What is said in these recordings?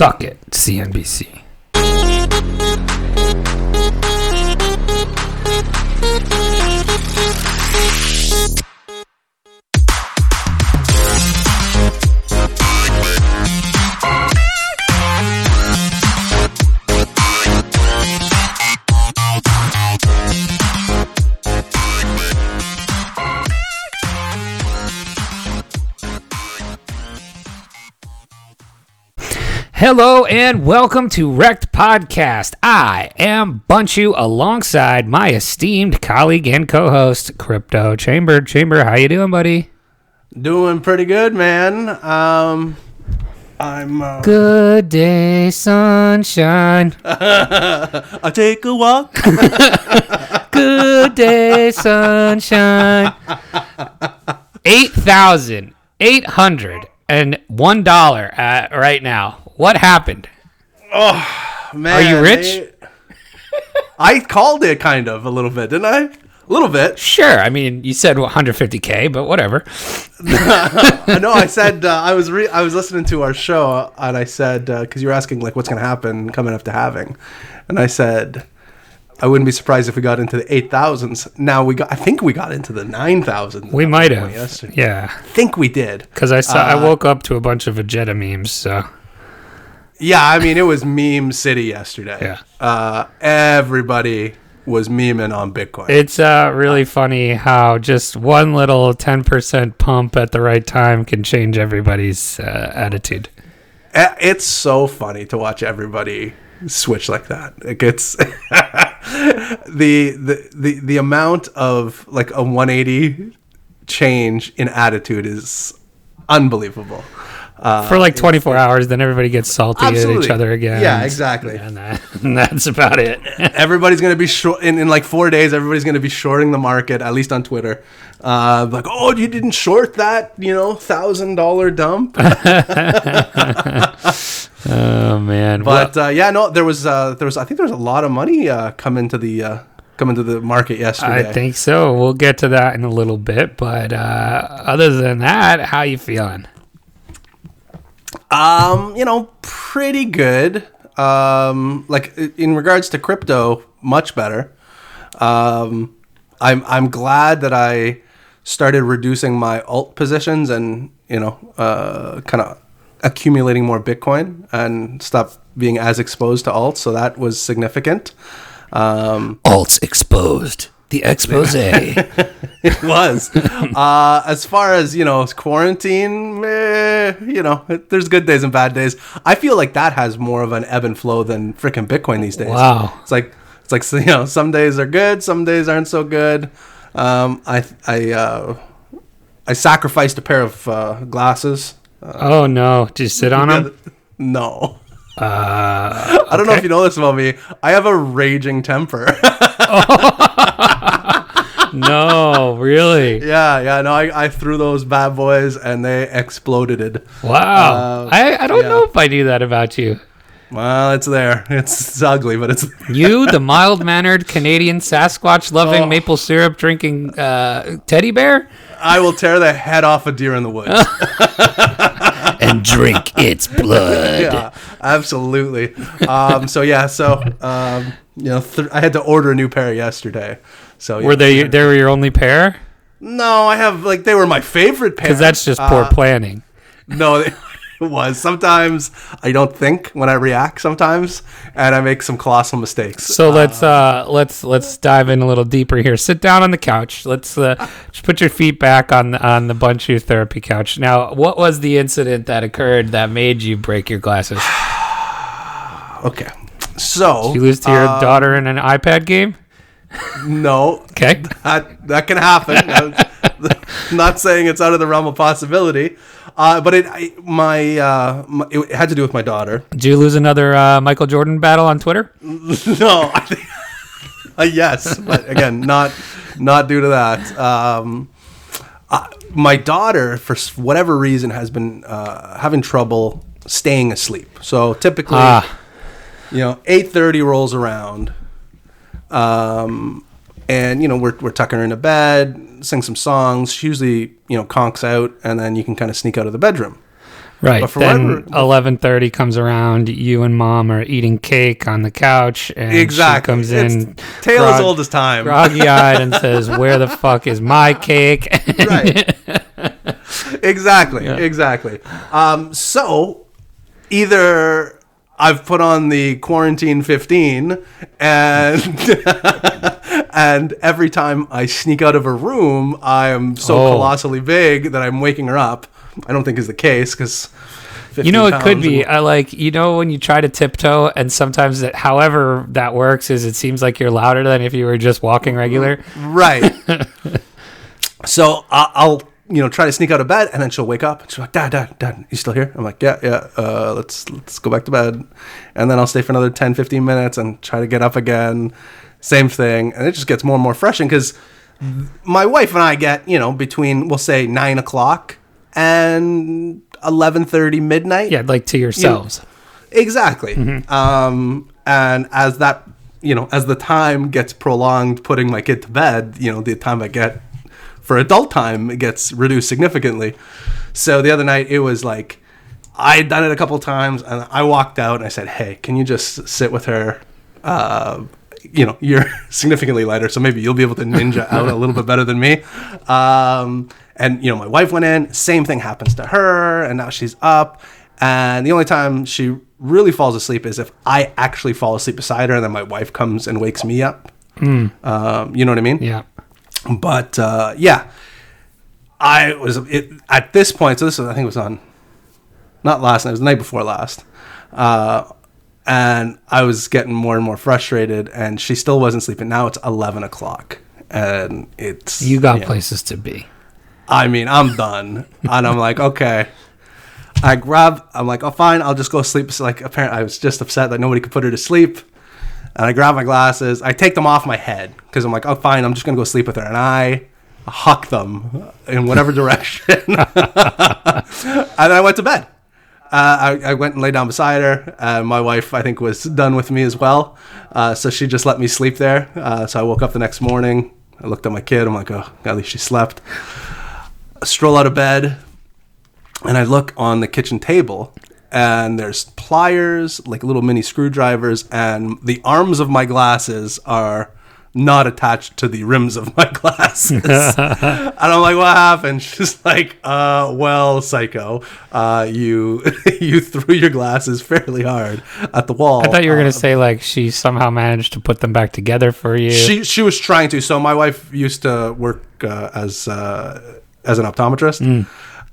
Suck it, CNBC. Hello and welcome to Wrecked Podcast. I am Bunchu alongside my esteemed colleague and co-host Crypto Chamber. Chamber, how you doing, buddy? Doing pretty good, man. Um, I'm. Uh, Good day, sunshine. I take a walk. Good day, sunshine. Eight thousand eight hundred and one dollar uh, right now. What happened? Oh man, Are you rich? they- I called it kind of a little bit, didn't I? A little bit. Sure. I mean, you said 150k, but whatever. I know. I said uh, I was re- I was listening to our show, uh, and I said uh, because you were asking like what's going to happen coming up to halving, and I said I wouldn't be surprised if we got into the eight thousands. Now we got. I think we got into the nine thousands. We might have. Yesterday. Yeah. I think we did. Because I saw, I uh, woke up to a bunch of Vegeta memes. So Yeah, I mean it was meme city yesterday. Yeah. Uh, everybody was memeing on Bitcoin. it's uh, really funny how just one little 10% pump at the right time can change everybody's uh, attitude. It's so funny to watch everybody switch like that. Like it's the, the the the amount of like a 180 change in attitude is unbelievable. Uh, For like 24 hours, then everybody gets salty at each other again. Yeah, exactly. And, that, and that's about it. everybody's gonna be short in, in like four days. Everybody's gonna be shorting the market, at least on Twitter. Uh, like, oh, you didn't short that, you know, thousand dollar dump. oh, man. But uh, yeah, no, there was uh, there was I think there was a lot of money uh, come into the uh, come into the market yesterday. I think so. We'll get to that in a little bit. But uh, other than that, how you feeling? Um, you know, pretty good. Um, like in regards to crypto, much better. Um, I'm I'm glad that I started reducing my alt positions and you know, uh, kind of accumulating more Bitcoin and stop being as exposed to alts. So that was significant. Um, Alts exposed. The expose. It was. uh, as far as you know, quarantine, eh, you know, there's good days and bad days. I feel like that has more of an ebb and flow than freaking Bitcoin these days. Wow. It's like it's like you know, some days are good, some days aren't so good. Um, I I uh, I sacrificed a pair of uh, glasses. oh, no. Did you sit on them? No. Uh, I don't know if you know this about me. I have a raging temper. no, really. yeah, yeah. No, I, I threw those bad boys and they exploded. It. Wow. Uh, I, I don't yeah. know if I knew that about you. Well, it's there. It's, it's ugly, but it's You, the mild mannered Canadian Sasquatch loving, Oh. maple syrup drinking uh, teddy bear? I will tear the head off a deer in the woods. And drink its blood. yeah, absolutely. Um, so yeah, so um, you know, th- I had to order a new pair yesterday. So yeah. Were they, they were your only pair? No, I have like they were my favorite pair. Because that's just poor Uh, planning. No, they, it was. Sometimes I don't think when I react. Sometimes, and I make some colossal mistakes. So let's uh let's let's dive in a little deeper here. Sit down on the couch. Let's uh, just put your feet back on the on the Bunchu therapy couch. Now, what was the incident that occurred that made you break your glasses? Okay, so Did you lose to your uh, daughter in an iPad game? No, Okay. that that can happen. I'm not saying it's out of the realm of possibility, uh, but it I, my, uh, my it had to do with my daughter. Did you lose another uh, Michael Jordan battle on Twitter? no, I think, uh, yes, but again, not not due to that. Um, uh, my daughter, for whatever reason, has been uh, having trouble staying asleep. So typically, Ah. you know, eight thirty rolls around, um, and you know we're we're tucking her into bed, sing some songs. She usually you know conks out, and then you can kind of sneak out of the bedroom. Right. But for then eleven thirty comes around. You and mom are eating cake on the couch, and Exactly. she comes It's in tale as grog- old as time. groggy eyed and says, "Where the fuck is my cake?" Right. exactly. Exactly. Um, so either I've put on the quarantine 15 and and every time I sneak out of a room, I am so Oh. colossally big that I'm waking her up. I don't think is the case because You know, it could be. I like you know when you try to tiptoe, and sometimes that, however that works is it seems like you're louder than if you were just walking regular. Right. so I'll, you know, try to sneak out of bed, and then she'll wake up. And she's like, "Dad, Dad, Dad, you still here?" I'm like, "Yeah, yeah. Uh, let's let's go back to bed." And then I'll stay for another 10, 15 minutes and try to get up again. Same thing, and it just gets more and more frustrating because my wife and I get, you know, between we'll say nine o'clock and eleven thirty midnight. Yeah, like to yourselves. Exactly. Um, and as that, you know, as the time gets prolonged, putting my kid to bed, you know, the time I get for adult time it gets reduced significantly. So the other night it was like I had done it a couple times, and I walked out and I said, "Hey, can you just sit with her?" Uh, you know, you're significantly lighter, so maybe you'll be able to ninja out a little bit better than me. Um, and you know, my wife went in. Same thing happens to her, and now she's up. And the only time she really falls asleep is if I actually fall asleep beside her, and then my wife comes and wakes me up. Um, you know what I mean? Yeah. But uh, yeah, I was it, at this point. So this was, I think it was on not last night. It was the night before last. Uh, and I was getting more and more frustrated, and she still wasn't sleeping. Now it's eleven o'clock, and it's You got places to be. I mean, I'm done, and I'm like, okay. I grab. I'm like, oh, fine. I'll just go sleep. So like, apparently, I was just upset that nobody could put her to sleep. And I grab my glasses. I take them off my head because I'm like, oh, fine. I'm just gonna go sleep with her. And I huck them in whatever direction. and I went to bed. Uh, I, I went and lay down beside her. Uh, my wife, I think, was done with me as well. Uh, so she just let me sleep there. Uh, so I woke up the next morning. I looked at my kid. I'm like, oh, at least she slept. I stroll out of bed, and I look on the kitchen table, and there's pliers, like little mini screwdrivers, and the arms of my glasses are not attached to the rims of my glasses. and I'm like, what happened? She's like, uh, well, psycho, uh, you you threw your glasses fairly hard at the wall. I thought you were Uh, gonna say like she somehow managed to put them back together for you. she she was trying to. So my wife used to work uh, as uh, as an optometrist, Mm.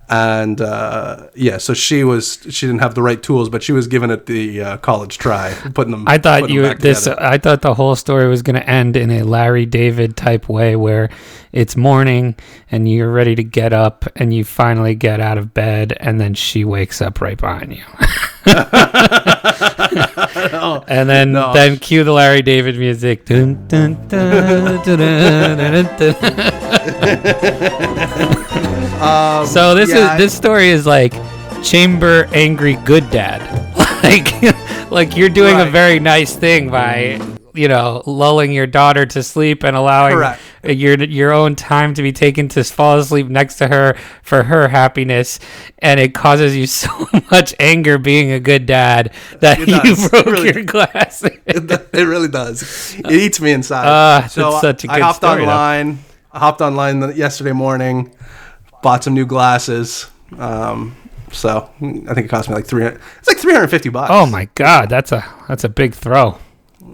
And uh, yeah, so she was she didn't have the right tools, but she was giving it the uh, college try, putting them. I thought you this. together. I thought the whole story was going to end in a Larry David type way, where it's morning and you're ready to get up, and you finally get out of bed, and then she wakes up right behind you, and then No. then cue the Larry David music. Dun, dun, dun. Um, So this yeah, is this story is like chamber angry good dad. like like you're doing a very nice thing by you know lulling your daughter to sleep and allowing Correct. your your own time to be taken to fall asleep next to her for her happiness and it causes you so much anger being a good dad that It you does. Broke really- your glass. it, it really does. It eats me inside. Ah, that's such a I good hopped story, though. online. I hopped online yesterday morning, bought some new glasses. Um, so I think it cost me like three. It's like three hundred fifty bucks. oh my god, that's a that's a big throw.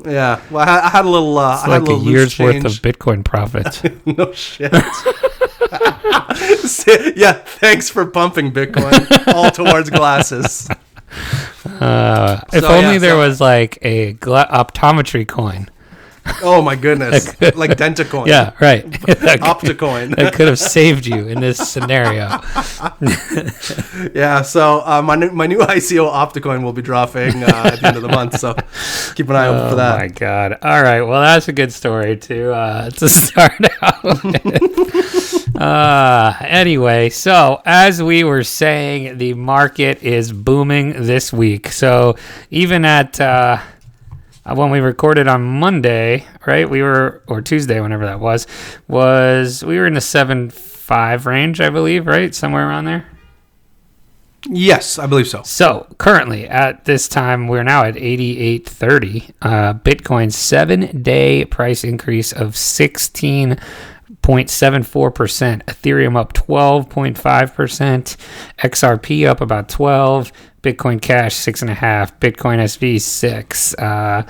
Yeah. Well, I had, I had a little. Uh, It's I had like a year's worth of. Bitcoin profits. no shit. yeah. Thanks for pumping Bitcoin all towards glasses. Uh, if So, only yeah, there so- was like a gla- optometry coin. Oh my goodness. like Dentacoin. Yeah, right. that, Opticoin. that could have saved you in this scenario. Yeah, so uh, my new, my new ICO Opticoin will be dropping uh, at the end of the month, so keep an eye out for Oh that. my god! All right, well that's a good story to uh, to start out. uh, anyway, so as we were saying, the market is booming this week. So even at uh, when we recorded on Monday, right? We were or Tuesday, whenever that was, was we were in the seven five range, I believe, right? Somewhere around there. Yes, I believe so. So currently, at this time, we're now at 88.30. Uh, Bitcoin's seven-day price increase of 16.74%. Ethereum up 12.5%. XRP up about 12. Bitcoin Cash six and a half. Bitcoin SV six. Uh,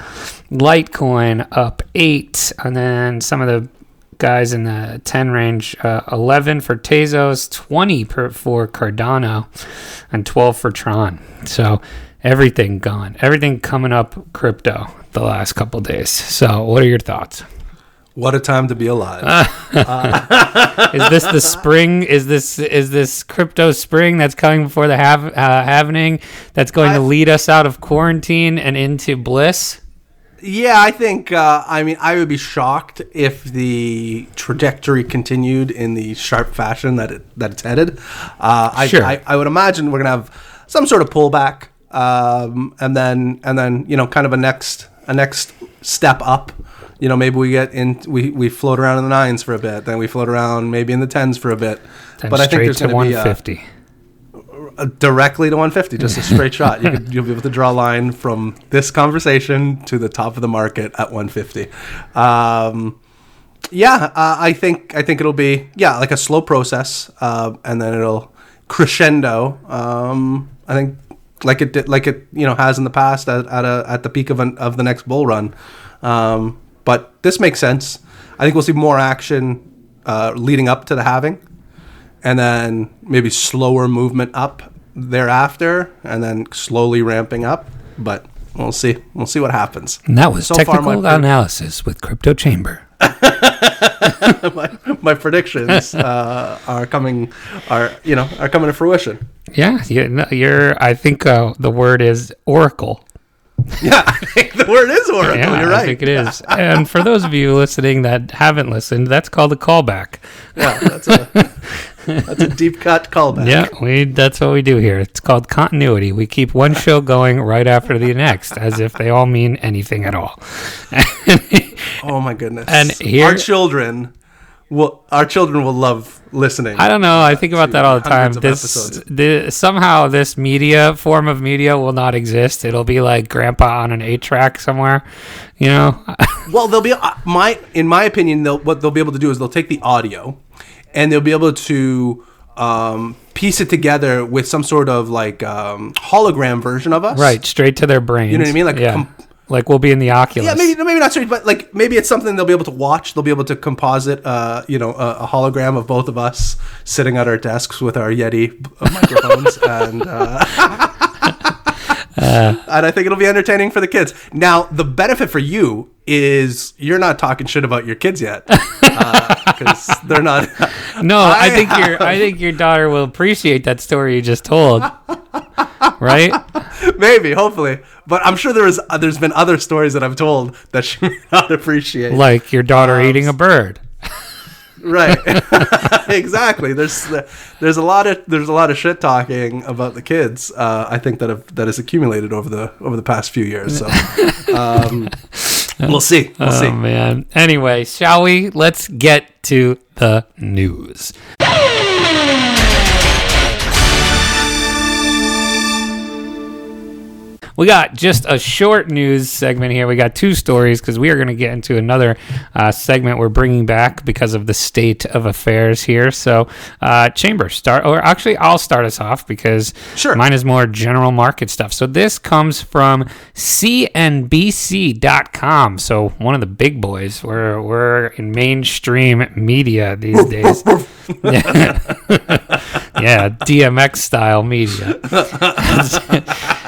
Litecoin up eight, and then some of the guys in the 10 range uh, 11 for Tezos, 20 per, for Cardano, and 12 for Tron. So everything gone. Everything coming up crypto the last couple days. So, what are your thoughts? What a time to be alive. is this the spring? Is this is this crypto spring that's coming before the have, uh, happening that's going I, to lead us out of quarantine and into bliss? Yeah, I think. Uh, I mean, I would be shocked if the trajectory continued in the sharp fashion that it that it's headed. Uh, sure. I, I, I would imagine we're gonna have some sort of pullback, um, and then and then you know, kind of a next a next step up. You know, maybe we get in, we, we float around in the nines for a bit, then we float around maybe in the tens for a bit. Then but I think there's going to be a, directly to 150, just a straight shot. You could, you'll be able to draw a line from this conversation to the top of the market at 150. Um, yeah, uh, I think I think it'll be yeah like a slow process, uh, and then it'll crescendo. Um, I think like it did, like it you know has in the past at, at a at the peak of an, of the next bull run. Um, but this makes sense. I think we'll see more action uh, leading up to the halving and then maybe slower movement up thereafter, and then slowly ramping up. But we'll see. We'll see what happens. And that was so technical far, my analysis with Crypto Chamber. my, my, predictions uh, are coming are you know are coming to fruition. Yeah, you're. I think uh, the word is oracle. Yeah, I think the word is oracle. Yeah, you're right. I think it is. and for those of you listening that haven't listened, that's called a callback. Yeah, that's a that's a deep cut callback. Yeah, we that's what we do here. It's called continuity. We keep one show going right after the next, as if they all mean anything at all. oh my goodness! And here, our children will our children will love listening. I don't know. I think about that all the time. This, this, somehow this media form of media will not exist. It'll be like grandpa on an eight track somewhere, you know. well, they'll be uh, my in my opinion. They'll what they'll be able to do is they'll take the audio, and they'll be able to um, piece it together with some sort of like um, hologram version of us. Right, straight to their brain. You know what I mean? Like yeah. com- like we'll be in the Oculus. Yeah, maybe maybe not straight, but like maybe it's something they'll be able to watch. They'll be able to composite, uh, you know, a, a hologram of both of us sitting at our desks with our Yeti uh, microphones, and uh, uh, and I think it'll be entertaining for the kids. Now, the benefit for you is you're not talking shit about your kids yet because uh, they're not. no, I, I think have, your I think your daughter will appreciate that story you just told. right? Maybe, hopefully, but I'm sure there's uh, there's been other stories that I've told that she may not appreciate, like your daughter um, eating a bird. Right, exactly. There's there's a lot of there's a lot of shit talking about the kids. Uh, I think that have, that has accumulated over the over the past few years. So um, we'll see. We'll oh, see. man. Anyway, shall we? Let's get to the news. We got just a short news segment here. We got two stories because we are going to get into another uh, segment we're bringing back because of the state of affairs here. So, uh, Chamber, start, or actually, I'll start us off because sure. mine is more general market stuff. So, this comes from CNBC.com. So, one of the big boys. We're, we're in mainstream media these days. yeah. yeah, DMX style media.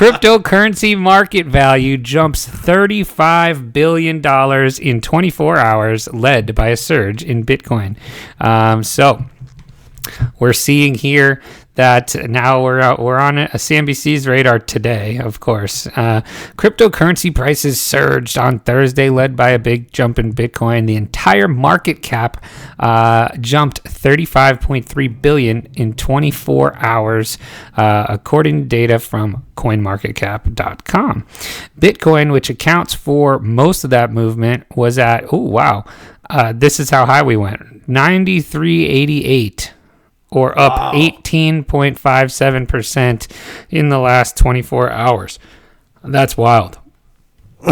Cryptocurrency market value jumps $35 billion in 24 hours, led by a surge in Bitcoin. Um, so, we're seeing here that now we're uh, we're on a CNBC's radar today. Of course, uh, cryptocurrency prices surged on Thursday, led by a big jump in Bitcoin. The entire market cap uh, jumped 35.3 billion in 24 hours, uh, according to data from CoinMarketCap.com. Bitcoin, which accounts for most of that movement, was at oh wow, uh, this is how high we went 93.88 or up 18.57% in the last 24 hours. That's wild.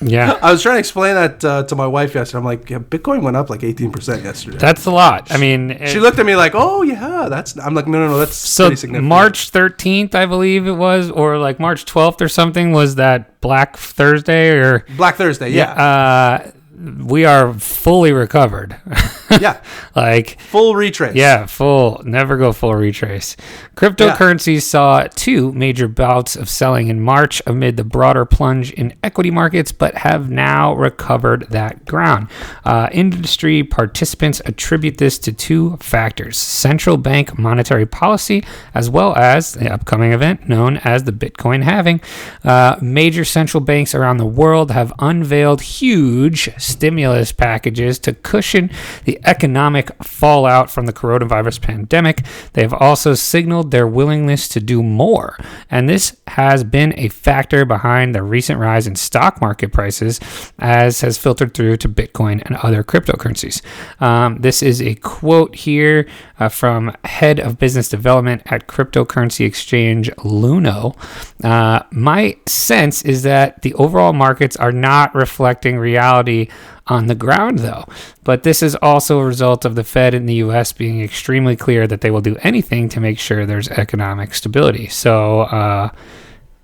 yeah. I was trying to explain that uh, to my wife yesterday. I'm like, yeah, Bitcoin went up like 18% yesterday. That's a lot. I mean, she it- looked at me like, oh, yeah, that's. I'm like, no, no, no, that's so pretty significant. March 13th, I believe it was, or like March 12th or something, was that Black Thursday or Black Thursday, yeah. uh we are fully recovered. yeah. like Full retrace. Yeah, full. Never go full retrace. Cryptocurrencies saw two major bouts of selling in March amid the broader plunge in equity markets, but have now recovered that ground. Uh, industry participants attribute this to two factors central bank monetary policy, as well as the upcoming event known as the Bitcoin halving. Uh, major central banks around the world have unveiled huge stimulus packages to cushion the economic fallout from the coronavirus pandemic. They have also signaled their willingness to do more, and this has been a factor behind the recent rise in stock market prices, as has filtered through to Bitcoin and other cryptocurrencies. Um, this is a quote here uh, from head of business development at cryptocurrency exchange Luno. Uh, my sense is that the overall markets are not reflecting reality on the ground, though. But this is also a result of the Fed in the US being extremely clear that they will do anything to make sure there's economic stability. So, uh,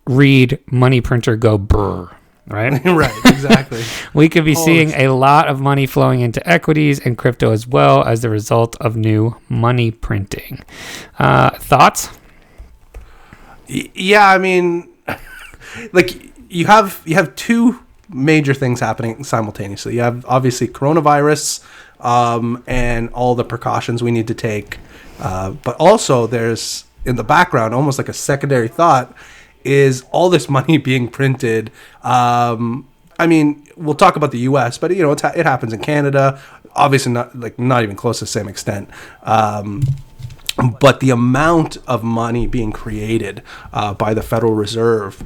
read money printer go brr. Right? right, exactly. We could be Holy seeing a lot of money flowing into equities and crypto as well as the result of new money printing. Uh, thoughts? Y- yeah, I mean, like you have you have two major things happening simultaneously. You have obviously coronavirus um, and all the precautions we need to take, uh, but also there's in the background almost like a secondary thought is all this money being printed. Um, I mean, we'll talk about the U.S., but you know it happens in Canada. Obviously, not like not even close to the same extent. Um, but the amount of money being created uh, by the Federal Reserve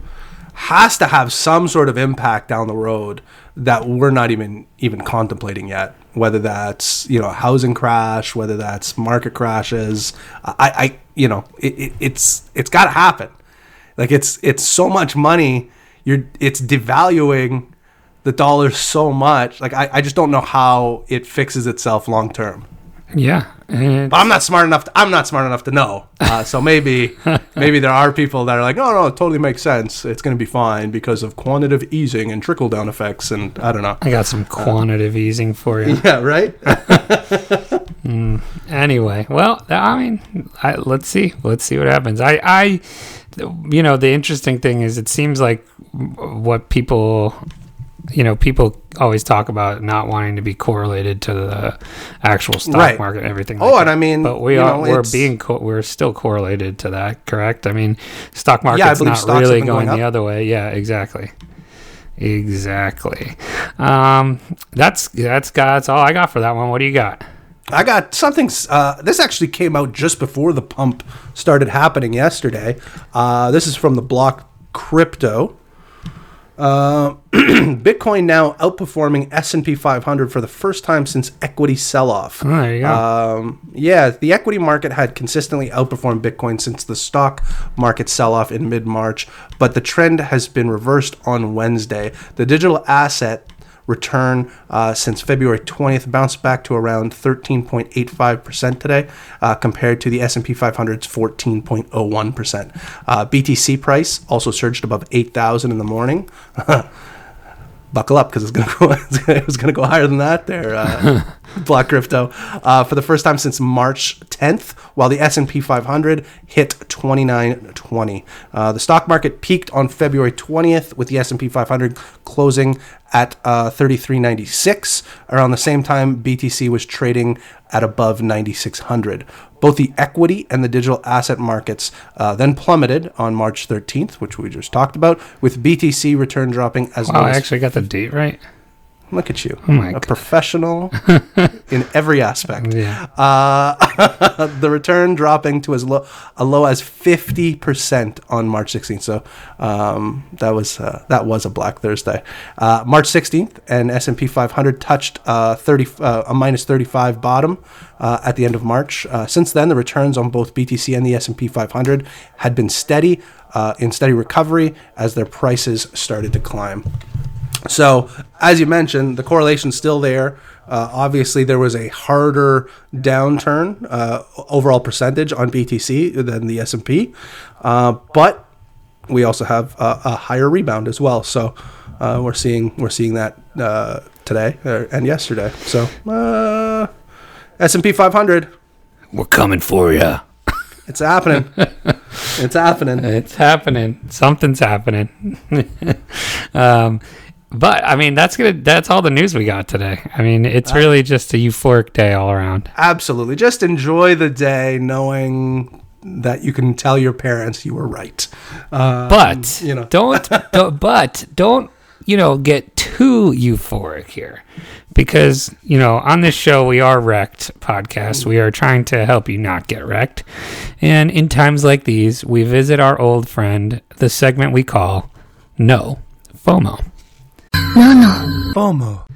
has to have some sort of impact down the road that we're not even even contemplating yet. Whether that's you know housing crash, whether that's market crashes, I, I you know it, it, it's it's got to happen. Like it's it's so much money. You're it's devaluing the dollar so much. Like I, I just don't know how it fixes itself long term. Yeah. But I'm not smart enough. To, I'm not smart enough to know. Uh, so maybe, maybe there are people that are like, oh no, it totally makes sense. It's going to be fine because of quantitative easing and trickle down effects, and I don't know. I got some quantitative easing for you. Yeah, right. anyway, well, I mean, I, let's see, let's see what happens. I, I, you know, the interesting thing is, it seems like what people, you know, people always talk about not wanting to be correlated to the actual stock Right. market and everything. Oh, like and that. I mean, but we are know, we're being co- we're still correlated to that, correct? I mean, stock market's believe not really going, going the other way. Yeah, exactly. Exactly. Um, that's that's that's all I got for that one. What do you got? I got something. Uh, this actually came out just before the pump started happening yesterday. Uh, this is from the block crypto. Uh, Bitcoin now outperforming S&P 500 for the first time since equity sell-off. Oh, there you go. Um, yeah, the equity market had consistently outperformed Bitcoin since the stock market sell-off in mid-March, but the trend has been reversed on Wednesday. The digital asset return uh, since February 20th bounced back to around 13.85% today, uh, compared to the S&P 500's 14.01%. Uh, BTC price also surged above 8,000 in the morning. buckle up because it's gonna go. It was gonna go higher than that. There, uh, Block Crypto, uh, for the first time since March 10th, while the S and P 500 hit 2920. Uh, the stock market peaked on February 20th, with the S and P 500 closing at uh, 3396. Around the same time, BTC was trading at above 9600. Both the equity and the digital asset markets uh, then plummeted on March 13th, which we just talked about, with BTC return dropping as Wow, low I actually got the date right. Look at you. Oh a God. professional in every aspect. Yeah. Uh, the return dropping to as low a low as 50% on March 16th. So um, that was uh, that was a Black Thursday. Uh, March 16th, and S&P 500 touched uh, 30 uh, a minus 35 bottom uh, at the end of March. Uh, since then, the returns on both BTC and the S&P 500 had been steady uh, in steady recovery as their prices started to climb. So, as you mentioned, the correlation's still there. Uh, obviously, there was a harder downturn uh, overall percentage on BTC than the S and P, uh, but we also have a, a higher rebound as well. So, uh, we're seeing we're seeing that uh, today uh, and yesterday. So, uh, S and P 500, We're coming for you. it's happening. it's happening. It's happening. Something's happening. um, but I mean, that's gonna. That's all the news we got today. I mean, it's really just a euphoric day all around. Absolutely. Just enjoy the day, knowing that you can tell your parents you were right. Um, But you know, don't, don't. But don't. You know, get too euphoric here, because you know on this show we are wrecked podcast. We are trying to help you not get wrecked, and in times like these, we visit our old friend, the segment we call "No FOMO." FOMO.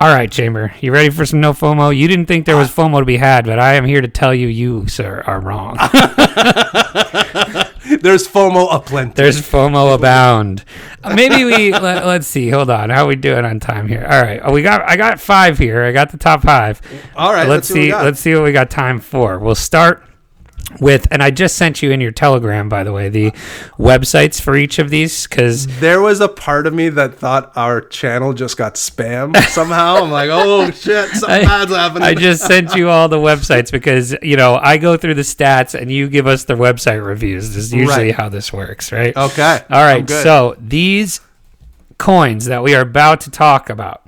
All right, Chamber, you ready for some no FOMO? You didn't think there was FOMO to be had, but I am here to tell you, you, sir, are wrong. There's FOMO aplenty. There's FOMO abound. Maybe we let, let's see. Hold on, how we doing on time here? All right, oh, we got I got five here. I got the top five. All right, let's, let's see what we got. Let's see what we got time for. We'll start with, and I just sent you in your Telegram, by the way, the websites for each of these because There was a part of me that thought our channel just got spammed somehow. I'm like, oh shit, something bad's happening. I just sent you all the websites because you know I go through the stats and you give us the website reviews. This is usually Right. how this works, right? okay. All right. So these coins that we are about to talk about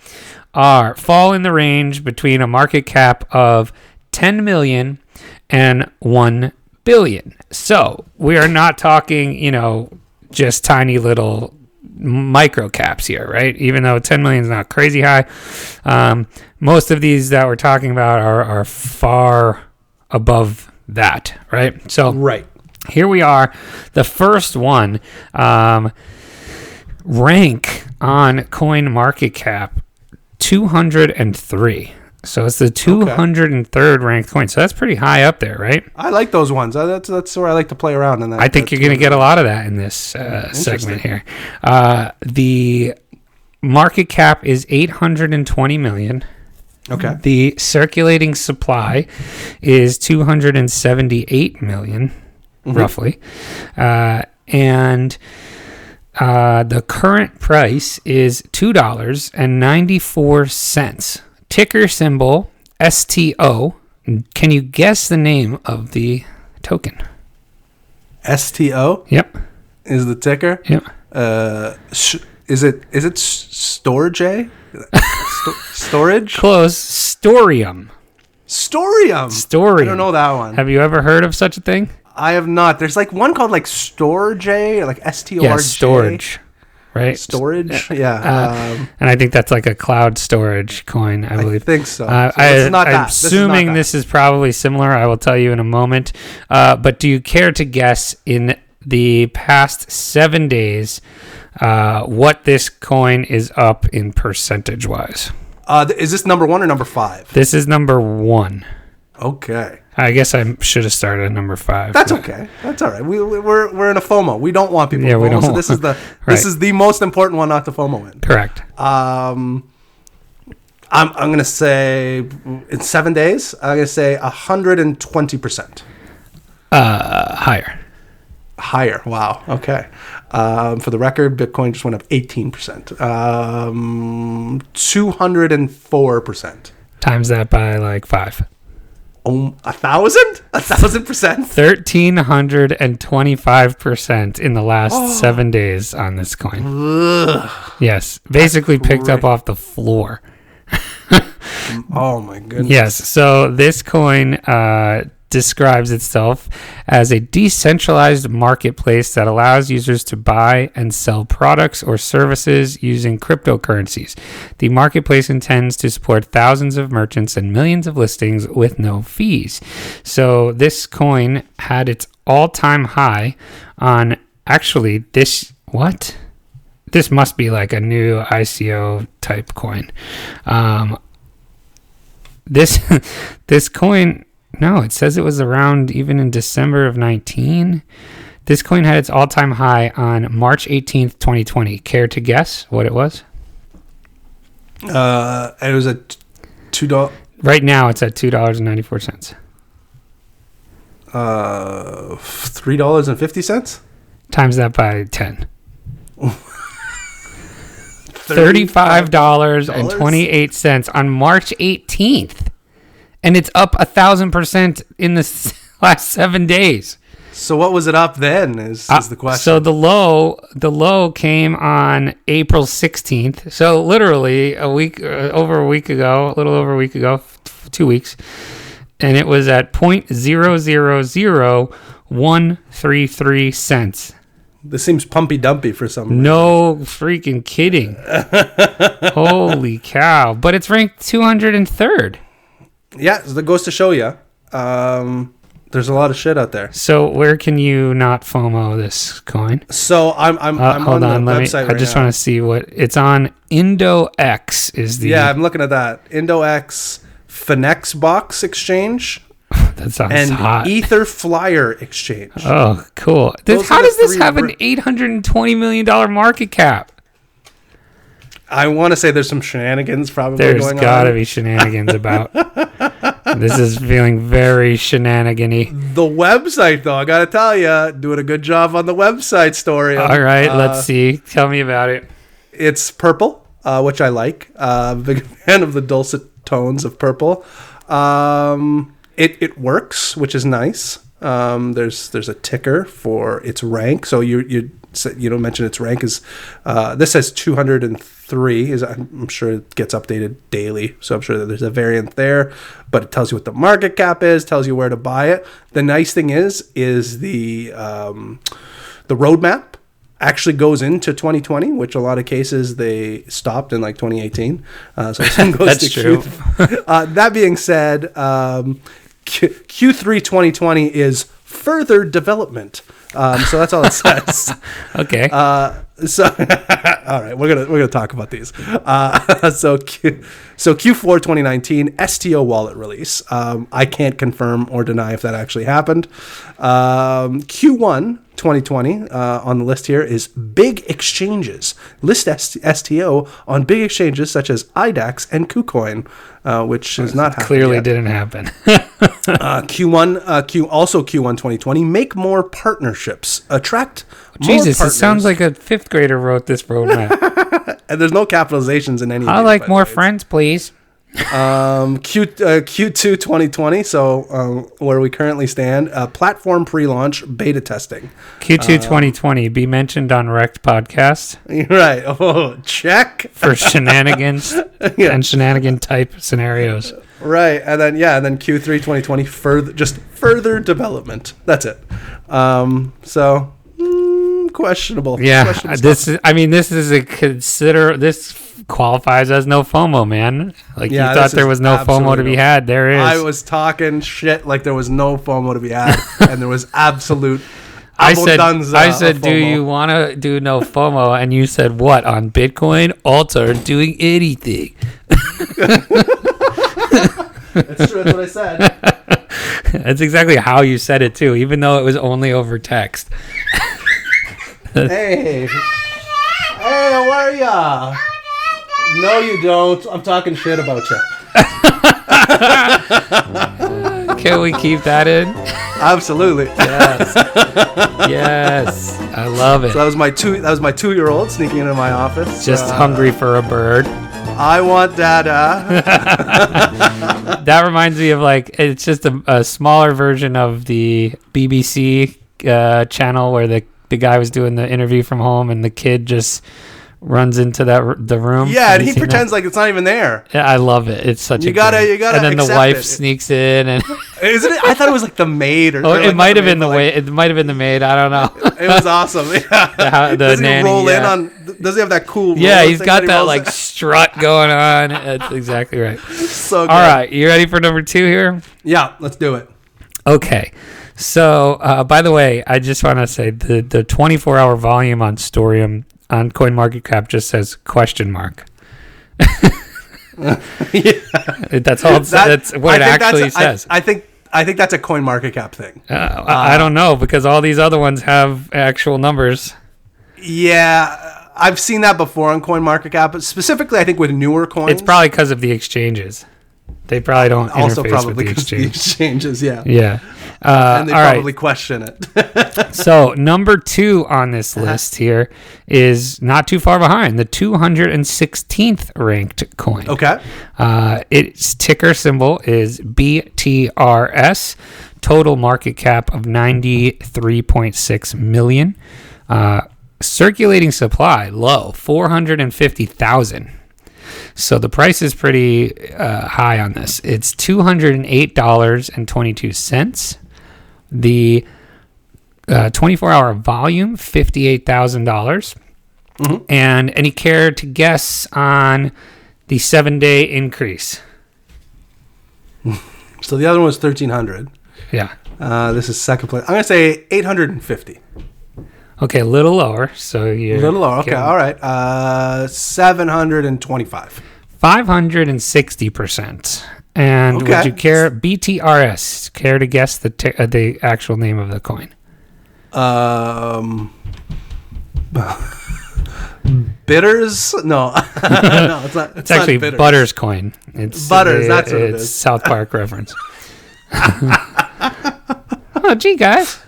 are fall in the range between a market cap of 10 million and 1 billion. So we are not talking, you know, just tiny little micro caps here, right? Even though 10 million is not crazy high, um, most of these that we're talking about are, are far above that, right? So right. here we are. The first one, um, rank on Coin Market Cap, two hundred and three. So it's the two hundred and third ranked coin. So that's pretty high up there, right? I like those ones. That's that's where I like to play around. In that, I think you're going to get a lot of that in this uh, segment here. Uh, the market cap is eight hundred and twenty million. Okay. The circulating supply is 278 million, roughly. Uh, and uh, the current price is $2.94. Ticker symbol STO. Can you guess the name of the token? STO Yep. is the ticker. Yep. Uh, sh- is it is it storage? Sto- storage? Close. Storeum. Storeum. Storeum. I don't know that one. Have you ever heard of such a thing? I have not. There's like one called like Storj, or like S T O R J. Yeah, storage. Right? Storage. Yeah. Uh, um, and I think that's like a cloud storage coin, I I believe. think so. Uh, So I, it's not I'm that. This is assuming this is probably similar. I will tell you in a moment. Uh, but do you care to guess in the past seven days uh, what this coin is up in percentage wise? Uh, th- is this number one or number five? This is number one. Okay. I guess I should have started at number five. That's okay. That's all right. We we- we're we're in a FOMO. We don't want people. Yeah, to we don't So this is the Right. this is the most important one not to FOMO in. Correct. Um, I'm I'm gonna say in seven days. I'm gonna say hundred and twenty percent Uh, higher. higher. Wow. Okay. Um, for the record, Bitcoin just went up eighteen percent. Um, two hundred and four percent. Times that by like five. Oh, a thousand? A thousand percent? 1325% in the last Oh. seven days on this coin. Yes. Basically picked up off the floor. Oh my goodness. Yes. So this coin uh, describes itself as a decentralized marketplace that allows users to buy and sell products or services using cryptocurrencies. The marketplace intends to support thousands of merchants and millions of listings with no fees. So this coin had its all-time high on actually this what? This must be like a new ICO type coin. Um, this this coin no it says it was around even in december of 19 this coin had its all-time high on march 18th 2020 care to guess what it was? Uh, it was a two dollar. right now it's at $2.94 Uh, three dollars and fifty cents. times that by 10 $35.28 on march 18th and it's up a thousand percent in the last seven days So what was it up then? Is, is the Uh, question. So the low, the low came on April 16th. So literally a week, uh, over a week ago, a little over a week ago, f- two weeks, and it was at point zero zero zero one three three cents. this seems pumpy dumpy for some. reason. No freaking kidding! Holy cow! But it's ranked 203rd. Yeah, that goes to show you. Um, there's a lot of shit out there. So where can you not FOMO this coin? So I'm I'm, Uh, I'm hold on, on, the let me. website I just want to see what it's on. IndoX is the Yeah, I'm looking at that. IndoX Finex Box Exchange that sounds and hot. Ether Flyer Exchange. oh, cool. This, how does this have an eight hundred and twenty million dollar market cap? I want to say there's some shenanigans probably There's gotta on. be shenanigans about. this is feeling very shenanigan-y. The website, though, I got to tell you, doing a good job on the website story. All right, Uh, let's see. Tell me about it. It's purple, uh, which I like. Uh, big fan of the dulcet tones of purple. Um, it it works, which is nice. Um, there's there's a ticker for its rank, so you you you don't mention its rank is uh, this says 203 is I'm sure it gets updated daily, so I'm sure that there's a variant there, but it tells you what the market cap is, tells you where to buy it. The nice thing is is the um, the roadmap actually goes into 2020, which a lot of cases they stopped in like 2018. Uh, so some goes That's to true. Q- uh, that being said, um, Q- Q3 2020 is further development. Um, so that's all it says. Okay. Uh, so all right, we're gonna we're gonna talk about these. Uh, so Q, so Q4 2019 STO wallet release. Um, I can't confirm or deny if that actually happened. Um, Q1 2020 uh, on the list here is big exchanges. List STO on big exchanges such as IDAX and KuCoin, uh, which is not Clearly yet. didn't happen. Uh, Q1, uh, Q also Q1 2020. Make more partnerships. Attract more Jesus, it sounds like a fifth grader wrote this roadmap. and there's no capitalizations in any. of I like more way. friends, please. Um, Q uh, Q2 2020. So um, where we currently stand, uh, platform pre-launch beta testing. Q2 2020 be mentioned on Wrecked Podcast right. Oh, check. for shenanigans Yeah. and shenanigan type scenarios. Right, and then yeah, and then Q3 2020 further just further development. That's it. Um, so mm, questionable. Yeah, Questionable this is. I mean, this is a consider. This qualifies as no FOMO, man. Like Yeah, you thought there was no FOMO to be had. There is. I was talking shit like there was no FOMO to be had, and there was absolute. I said, I said, do you want to do no FOMO? And you said, what on Bitcoin? Alter doing anything. That's true. That's what I said. That's exactly how you said it too, even though it was only over text. hey, hey, how are ya? No, you don't. I'm talking shit about you. Can we keep that in? Absolutely. Yes. yes. I love it. So that was my two. That was my two-year-old sneaking into my office. Just Uh, hungry for a bird. I want dada. That reminds me of like it's just a, a smaller version of the BBC uh, channel where the the guy was doing the interview from home and the kid just runs into that the room. Yeah, and he seen that? pretends like it's not even there. Yeah, I love it. It's such You a gotta- you gotta And then the wife it. sneaks in, and Isn't it? I thought it was like the maid or. oh, it like, might have been the but, way. It might have been the maid. I don't know. It was awesome. Yeah. how- the does he nanny, roll in on? Does he have that cool? yeah, he's got he that rolls like in? strut going on. That's exactly right. so good. All right, you ready for number two here? Yeah, let's do it. Okay. So, uh, by the way, I just want to say the the 24 hour volume on Storeum on CoinMarketCap just says question mark. yeah. That's all. It's, That- that's what it I think actually says. I, think I think that's a coin market cap thing. Uh, I, I don't know because all these other ones have actual numbers. Yeah, I've seen that before on coin market cap, but specifically I think with newer coins. It's probably because of the exchanges. They probably don't also probably with the exchange. exchanges. Yeah, Yeah. Uh, and they all right. probably question it. So number two on this Uh-huh. list here is not too far behind the 216th ranked coin. okay. Uh, its ticker symbol is BTRS. Total market cap of 93.6 million. Uh, circulating supply low 450,000. So the price is pretty uh, high on this. It's $208.22. The uh, 24 hour volume, $58,000. dollars And any care to guess on the seven day increase? So the other one was thirteen hundred. Yeah. Uh, this is second place. I'm gonna say eight hundred and fifty. Okay, a little lower. So you're A little lower. Okay, all right. Uh, seven hundred and twenty-five. 560%. And would you care BTRS? Care to guess the uh, the actual name of the coin? Um, bitters? No, no, it's not. It's, It's actually not bitters. Butters coin. It's Butters, uh, that's what it it's. South Park reference. oh, gee, guys.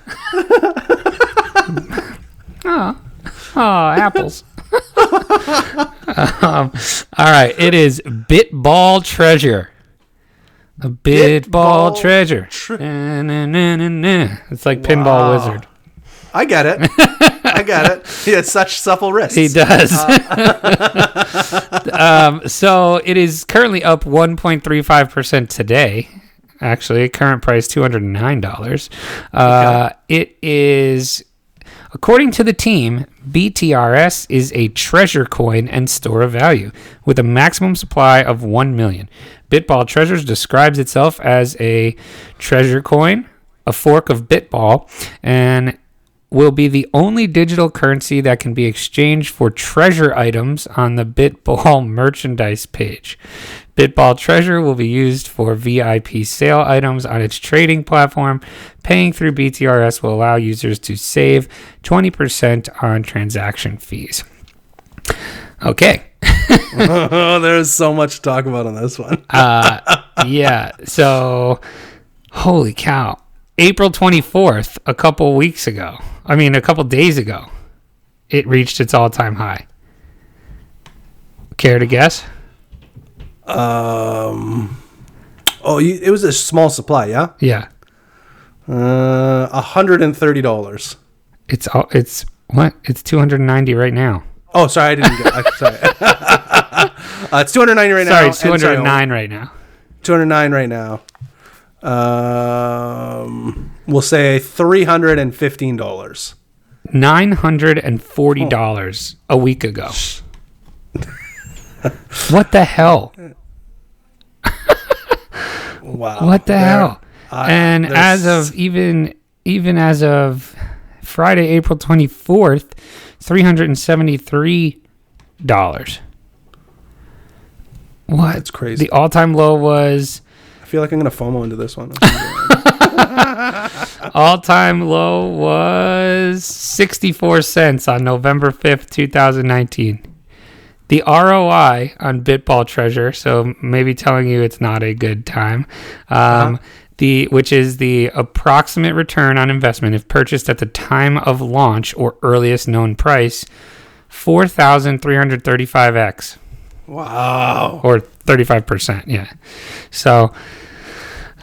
Oh, oh, apples. um, all right, it is Bitball Treasure. A Bitball, Bitball Treasure. Tre- Na, na, na, na, na. It's like Pinball Wizard. I get it. I get it. He has such supple wrists. He does. um, so it is currently up 1.35% today. Actually, current price $209. Uh, It is, according to the team, BTRS is a treasure coin and store of value with a maximum supply of 1 million. Bitball Treasures describes itself as a treasure coin, a fork of Bitball, and will be the only digital currency that can be exchanged for treasure items on the Bitball merchandise page. Bitball Treasure will be used for VIP sale items on its trading platform. Paying through BTRS will allow users to save 20% on transaction fees. Okay. oh, there's so much to talk about on this one. Uh, yeah. So, holy cow. April 24th, a couple weeks ago, I mean, a couple days ago, it reached its all time high. Care to guess? Um, oh, you, it was a small supply, yeah. Yeah. Uh, hundred and thirty dollars. It's all, it's what? It's 290 right now. Oh, sorry, I didn't get. I, sorry, uh, it's two hundred ninety right now. Sorry, it's and 209 right now. Two hundred nine right now. Um, we'll say three hundred and fifteen dollars. $940 a week ago. what the hell? Wow. What the There- hell? uh, and as of even even as of Friday, April twenty fourth, three hundred and seventy three dollars. What? That's crazy. The all time low was I feel like I'm gonna FOMO into this one. All time low was 64 cents on November 5th, 2019. The ROI on Bitball Treasure, so maybe telling you it's not a good time. Um, uh-huh. The which is the approximate return on investment if purchased at the time of launch or earliest known price, 4,335x wow. or thirty five percent. Yeah. So,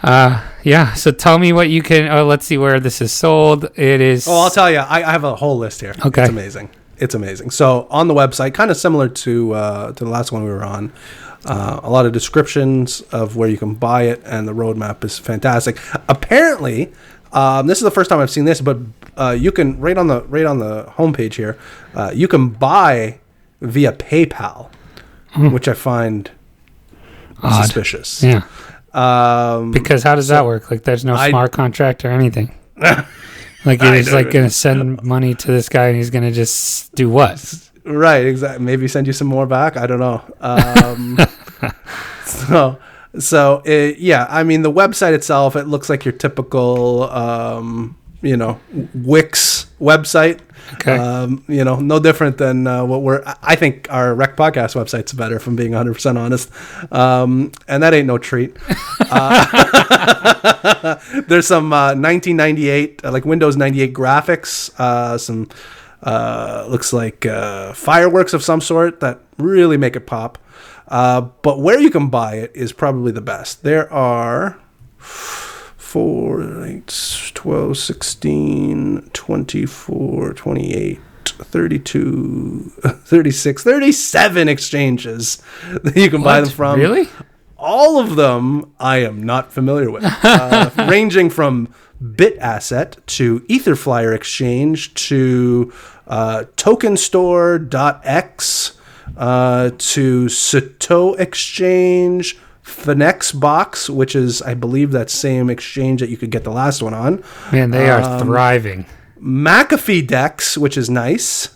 uh, yeah. So tell me what you can. Oh, let's see where this is sold. It is. Oh, I'll tell you. I, I have a whole list here. Okay. It's amazing. it's amazing. So on the website, kind of similar to uh, to the last one we were on, uh, a lot of descriptions of where you can buy it, and the roadmap is fantastic. Apparently, um, this is the first time I've seen this, but uh, you can right on the right on the homepage here, uh, you can buy via PayPal, which I find Odd. suspicious. Yeah. Um, Because how does that work? Like, there's no I- smart contract or anything. Like, you're I just don't like gonna send money to this guy, and he's gonna just do what? Right, exactly. Maybe send you some more back. I don't know. Um, so, so it, yeah. I mean, the website itself, it looks like your typical, um, you know, Wix website. Okay. Um, you know, no different than uh, what we're. I- think our Rec Podcast website's better, if I'm being 100 percent honest. Um, and that ain't no treat. Uh, there's some uh, 1998, uh, like Windows 98 graphics. Uh, some uh, looks like uh, fireworks of some sort that really make it pop. Uh, but where you can buy it is probably the best. There are 4, 8, 12, 16, 24, 28, 32, 36, 37 exchanges that you can buy them from. Really? All of them I am not familiar with, uh, ranging from BitAsset to Etherflyer Exchange to uh, TokenStore.x uh, to Sato Exchange, FinexBox, which is, I believe, that same exchange that you could get the last one on. Man, they are Um, thriving. McAfee Dex, which is nice.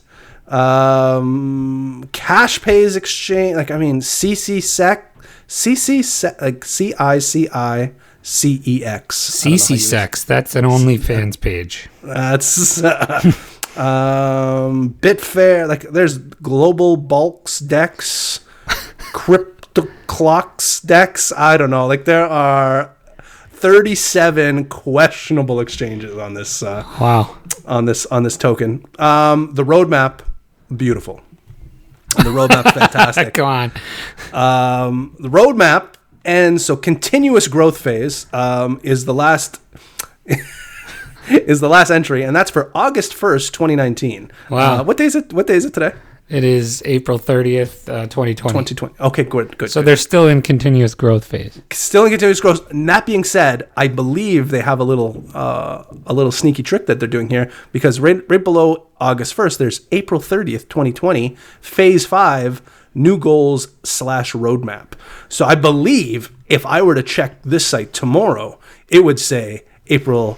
Um, Cash Pays Exchange, like I mean, CC Sec, CC Sec, like C I C I C E X. I don't know CC Sex. That's an OnlyFans page. That's um, Bitfair. Like there's Global Bulks Dex, Crypto Clocks decks. I don't know. Like there are. 37 questionable exchanges on this uh, Wow. on this on this token. Um, the roadmap, beautiful. The roadmap, fantastic. Go on. Um, the roadmap, and so continuous growth phase um, is the last is the last entry, and that's for August first, twenty nineteen. Wow. Uh, what day is it? What day is it today? It is April 30th, uh, 2020. Twenty twenty. Okay, good, good. So good. they're still in continuous growth phase. still in continuous growth. And that being said, I believe they have a little uh, a little sneaky trick that they're doing here because right right below August first, there's April thirtieth, twenty twenty, phase five, new goals slash roadmap. So I believe if I were to check this site tomorrow, it would say April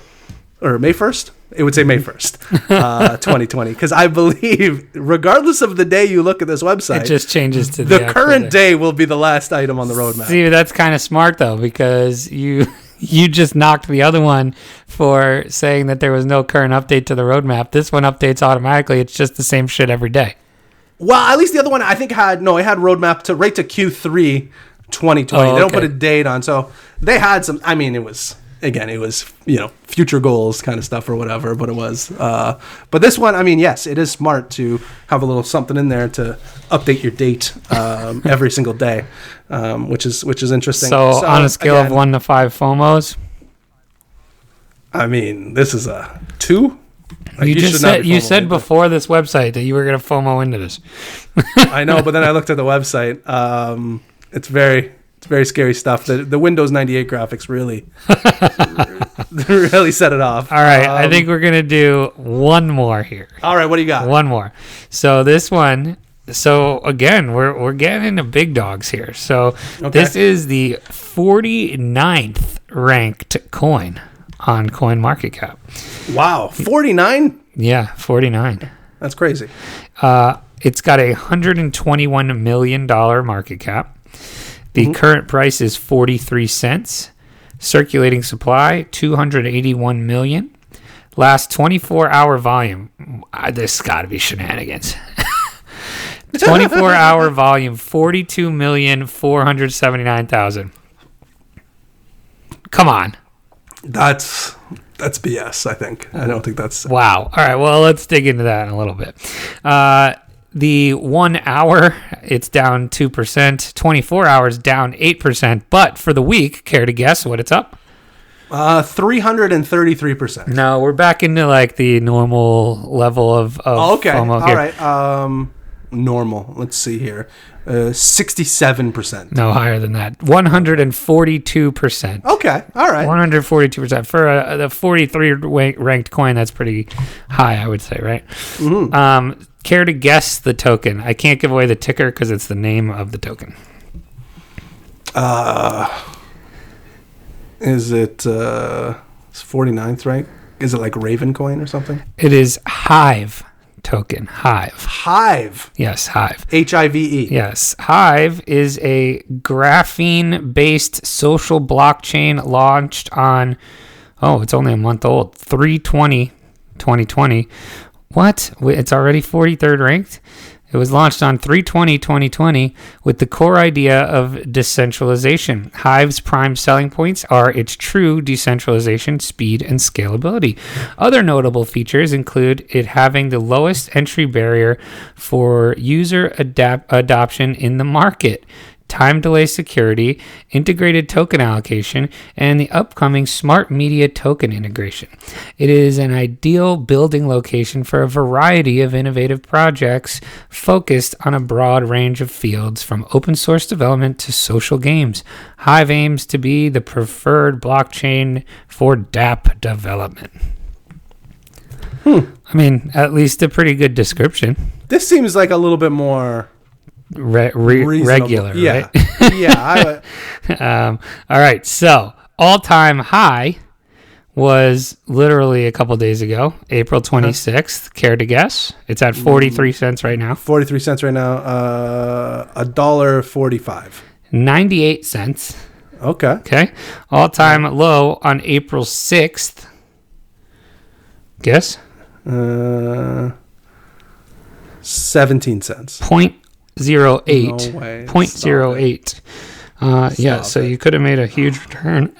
or May first. It would say May first, uh, twenty twenty, because I believe, regardless of the day you look at this website, It just changes to the, the current day. day will be the last item on the roadmap. See, that's kind of smart though, because you you just knocked the other one for saying that there was no current update to the roadmap. This one updates automatically. It's just the same shit every day. Well, at least the other one I think had no, it had roadmap to right to Q3 2020. Oh, They don't put a date on, so they had some. I mean, it was again, it was you know future goals kind of stuff or whatever, but it was. Uh, but this one, I mean, yes, it is smart to have a little something in there to update your date um, every single day, um, which is which is interesting. So, on a scale of one to five FOMOs, I mean, this is a two. Like, you, just said you said before this website that you were going to FOMO into this. I know, but then I looked at the website. Um, it's very, very scary stuff. The the Windows 98 graphics really, really set it off. All right, I Um, think we're to do one more here. All right, what do you got? One more. So this one. So again, we're we're getting into big dogs here. So this is the 49th ranked coin on CoinMarketCap. Wow, 49. Yeah, 49. That's crazy. Uh, it's got a 121 million dollar market cap. The current price is 43 cents. Circulating supply 281 million. Last 24 hour volume. Uh, this got to be shenanigans. 24 hour volume 42 million 479,000. Come on. That's that's BS. I think. I don't think that's. Wow. All right. Well, let's dig into that in a little bit. Uh, the one hour, it's down 2%. 24 hours, down 8%. But for the week, care to guess what it's up? Uh, 333%. No, we're back into like the normal level of, of Oh, okay. FOMO here. right. Um, normal. Let's see here. Uh, 67%. No higher than that. One hundred and forty-two percent. Okay. All right. One hundred forty-two percent for a, the forty-three ranked coin. That's pretty high, I would say, right? Mm-hmm. Um, care to guess the token? I can't give away the ticker because it's the name of the token. Is it uh, it's 49th, right? Is it like Ravencoin or something? It is Hive token. Hive. Hive. Yes, Hive. H I V E. Yes, Hive is a graphene based social blockchain launched on, oh, it's only a month old, 320 2020. What? It's already 43rd ranked? It was launched on 320 2020 with the core idea of decentralization. Hive's prime selling points are its true decentralization, speed, and scalability. Other notable features include it having the lowest entry barrier for user adapt- adoption in the market time delay security, integrated token allocation, and the upcoming smart media token integration. It is an ideal building location for a variety of innovative projects focused on a broad range of fields from open source development to social games. Hive aims to be the preferred blockchain for DApp development. Hmm. I mean, at least a pretty good description. This seems like a little bit more Re- re- regular, Yeah. right? yeah. I, um, all right. So all time high was literally a couple days ago, April 26th. Care to guess? It's at 43 cents right now. 43 cents right now. Uh, a dollar 45. 98 cents. Okay. Okay. All time low on April 6th. Guess? Uh, 17 cents. 0.08. No way. Point zero Uh, yeah, so it. you could have made a huge return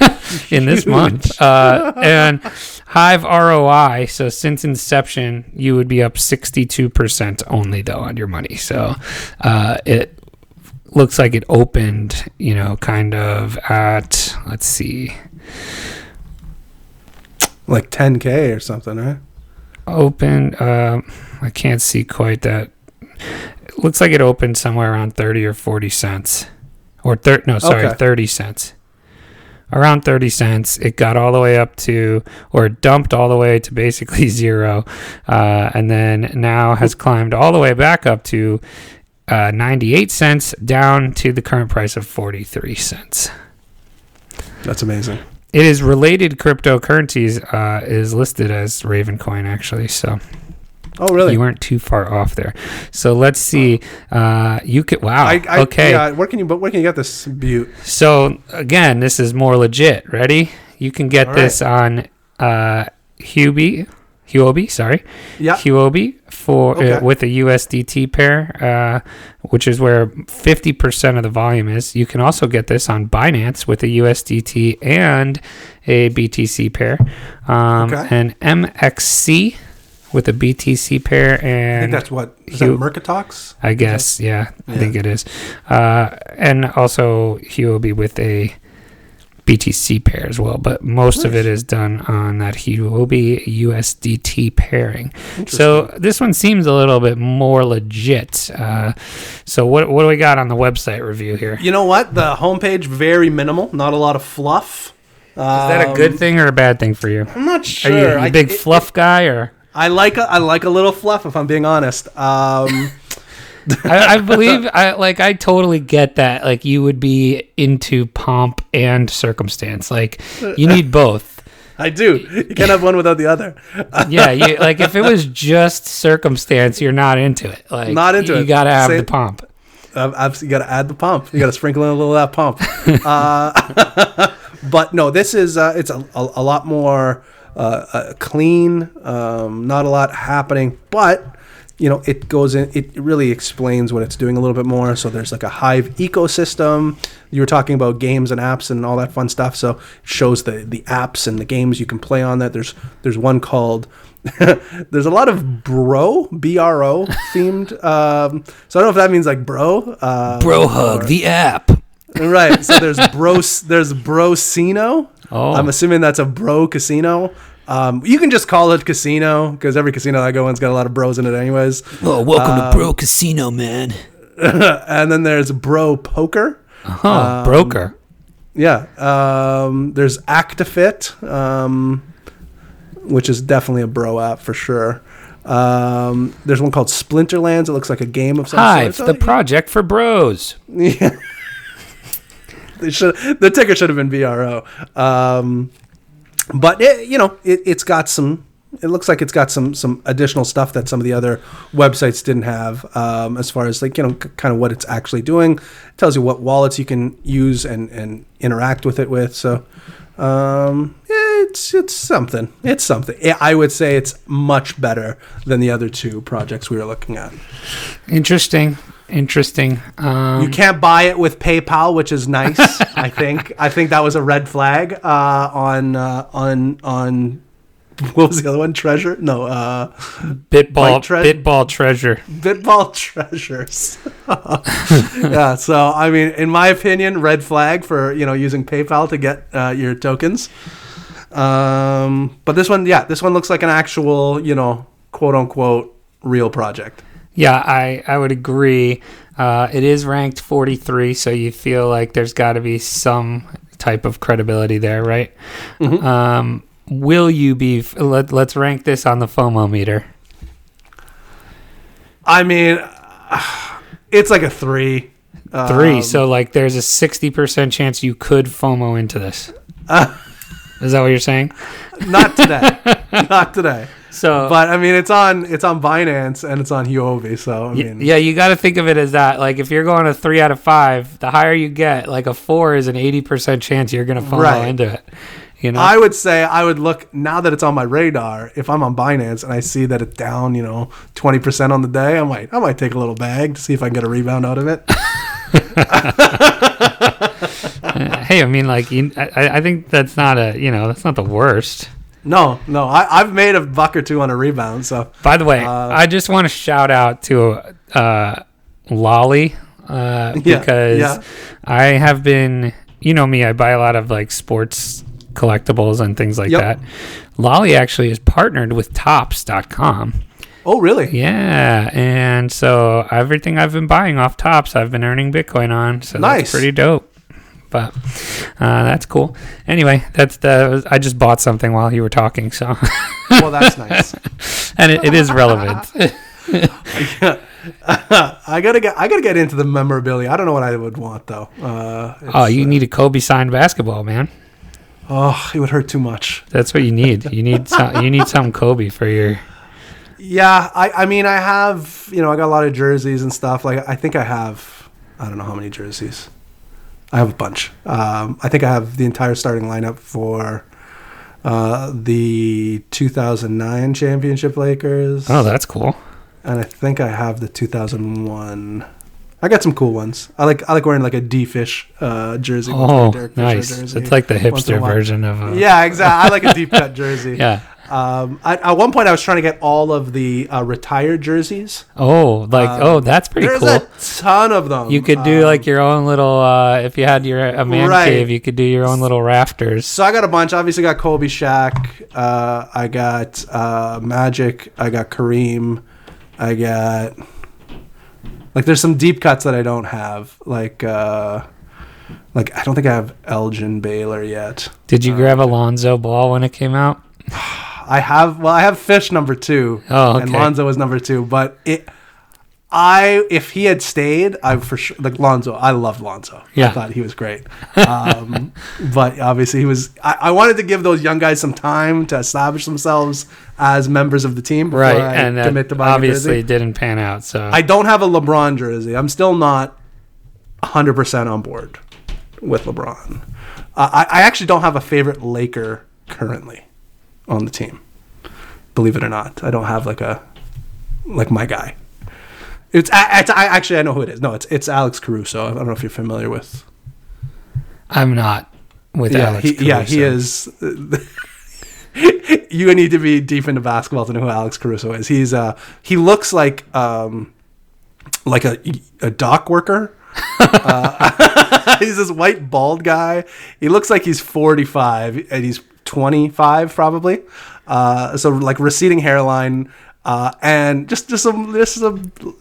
in this month. Uh, and Hive ROI, so since inception, you would be up 62% only, though, on your money. So uh, it looks like it opened, you know, kind of at, let's see, Like 10K or something, right? Open, um, I can't see quite that. Looks like it opened somewhere around 30 or 40 cents. Or thir- no, sorry, Okay. 30 cents. Around 30 cents. It got all the way up to, or dumped all the way to basically zero. Uh, and then now has climbed all the way back up to uh, 98 cents down to the current price of 43 cents. That's amazing. It is related cryptocurrencies, uh, is listed as Ravencoin actually. So Oh, really? you weren't too far off there. So let's see. Uh, you could wow. I, I, okay. Yeah, where can you? But where can you get this butte? So again, this is more legit. Ready? You can get All this on uh, Huobi. Huobi, sorry, Yeah. Huobi for Okay. uh, with a USDT pair, uh, which is where fifty percent of the volume is. You can also get this on Binance with a USDT and a BTC pair, um, Okay. and MXC with a BTC pair and I think that's what is that Hugh- Mercatox? I guess, yeah, I think it is. Uh, and also, Huobi with a BTC pair as well, but most of it is done on that Huobi USDT pairing. So this one seems a little bit more legit. Uh, so what what do we got on the website review here? You know what? The homepage very minimal. Not a lot of fluff. Is that a good thing or a bad thing for you? I'm not Are sure. you, you I, big it- fluff guy or? I like a, I like a little fluff if I'm being honest. Um, I, I believe I like I totally get that. Like you would be into pomp and circumstance. Like you need both. I do. You can't have one without the other. Yeah, you like if it was just circumstance, you're not into it. Like Not into you it. gotta have the pomp. I've, you got to add the pump. You got to sprinkle in a little of that pump. Uh, but no, this is uh, it's a, a, a lot more uh, uh, clean. Um, not a lot happening, but you know it goes in. It really explains what it's doing a little bit more. So there's like a Hive ecosystem. You were talking about games and apps and all that fun stuff. So it shows the the apps and the games you can play on that. There's there's one called there's a lot of bro bro themed um so i don't know if that means like bro uh Bro hug or- the app. right. So there's bro. There's Brocino. Oh. I'm assuming that's a bro casino. Um, you can just call it casino because every casino I go in's got a lot of bros in it, anyways. Oh, welcome to Bro Casino, man. and then there's bro poker. Huh, broker. Yeah. Um, there's Actifit, um, which is definitely a bro app for sure. Um, there's one called Splinterlands. It looks like a game of some Hive, sort. the project for bros. Yeah. They should the ticker should have been VRO. Um, but it, you know, it, it's got some. It looks like it's got some some additional stuff that some of the other websites didn't have. Um, as far as like you know, c- kind of what it's actually doing. It tells you what wallets you can use and and interact with it with. So. Um, it's it's something. It's something. I would say it's much better than the other two projects we were looking at. Interesting. Interesting. Um, You can't buy it with PayPal, which is nice. I think. I think that was a red flag uh, on uh, on on what was the other one? Treasure? No, uh, Bitball, tre- Bitball treasure. Bitball treasures. yeah. So I mean, in my opinion, red flag for you know using PayPal to get uh, your tokens. Um, but this one, yeah, this one looks like an actual you know quote unquote real project. Yeah, I, I would agree. Uh, it is ranked 43, so you feel like there's got to be some type of credibility there, right? Um, will you be? Let, let's rank this on the FOMO meter. I mean, it's like a three. Three. Um, so like, there's a 60% chance you could FOMO into this. is that what you're saying? not today. not today. So, But I mean, it's on it's on Binance and it's on Huobi. So I mean, yeah, you got to think of it as that. Like, if you're going a three out of five, the higher you get, like a four is an 80% chance you're going to fall Right. into it. You know? I would say I would look now that it's on my radar. If I'm on Binance and I see that it's down, you know, twenty percent on the day, I might I might take a little bag to see if I can get a rebound out of it. hey, I mean, like, you, I, I think that's not a, you know, that's not the worst. No, no, I, I've made a buck or two on a rebound. So By the way, Uh, I just want to shout out to uh, Lolli uh, Yeah, because yeah. I have been, you know me, I buy a lot of like sports collectibles and things like Yep. that. Lolli actually is partnered with Topps.com. oh really? Yeah, and so everything I've been buying off Tops, I've been earning Bitcoin on. So Nice. that's pretty dope. But uh, that's cool. Anyway, that's the. I just bought something while you were talking, so Well, that's nice. and it, it is relevant. I gotta get I gotta get into the memorabilia. I don't know what I would want though. Uh, oh, you uh, need a Kobe signed basketball, man. oh, it would hurt too much. That's what you need. You need some. You need some Kobe for your. Yeah, I, I mean, I have, you know, I got a lot of jerseys and stuff. Like, I think I have, I don't know how many jerseys. I have a bunch. Um, I think I have the entire starting lineup for uh, the 2009 championship Lakers. Oh, that's cool. and I think I have the 2001. I got some cool ones. I like I like wearing like a D Fish uh, jersey. Oh, Derek nice. jersey It's like the once in a hipster version of. A, Yeah, exactly. I like a deep cut jersey. Yeah. Um, I, at one point, I was trying to get all of the uh, retired jerseys. Oh, like Um, oh, that's pretty There's cool. a ton of them. You could do Um, like your own little. uh If you had your a man Right. cave, you could do your own little rafters. So I got a bunch. Obviously, got Kobe, Shaq. Uh, I got uh, Magic. I got Kareem. I got like there's some deep cuts that I don't have. Like uh, like I don't think I have Elgin Baylor yet. Did you grab Alonzo Ball when it came out? I have well, I have Fish number two. Oh, and. Lonzo was number two. But it, I if he had stayed, I for sure like Lonzo. I loved Lonzo. Yeah. I thought he was great. Um, but obviously he was. I, I wanted to give those young guys some time to establish themselves as members of the team. Right, I and commit to obviously didn't pan out. So I don't have a LeBron jersey. I'm still not 100 percent on board with LeBron. Uh, I, I actually don't have a favorite Laker currently on the team. Believe it or not, I don't have like a like my guy. It's, it's I actually I know who it is. No, it's it's Alex Caruso. I don't know if you're familiar with. I'm not with yeah, Alex. he, yeah, he is. you need to be deep into basketball to know who Alex Caruso is. He's uh he looks like um like a a dock worker Uh, he's this white bald guy. He looks like he's 45 and he's 25 probably. Uh, so like receding hairline. Uh, and just just some just a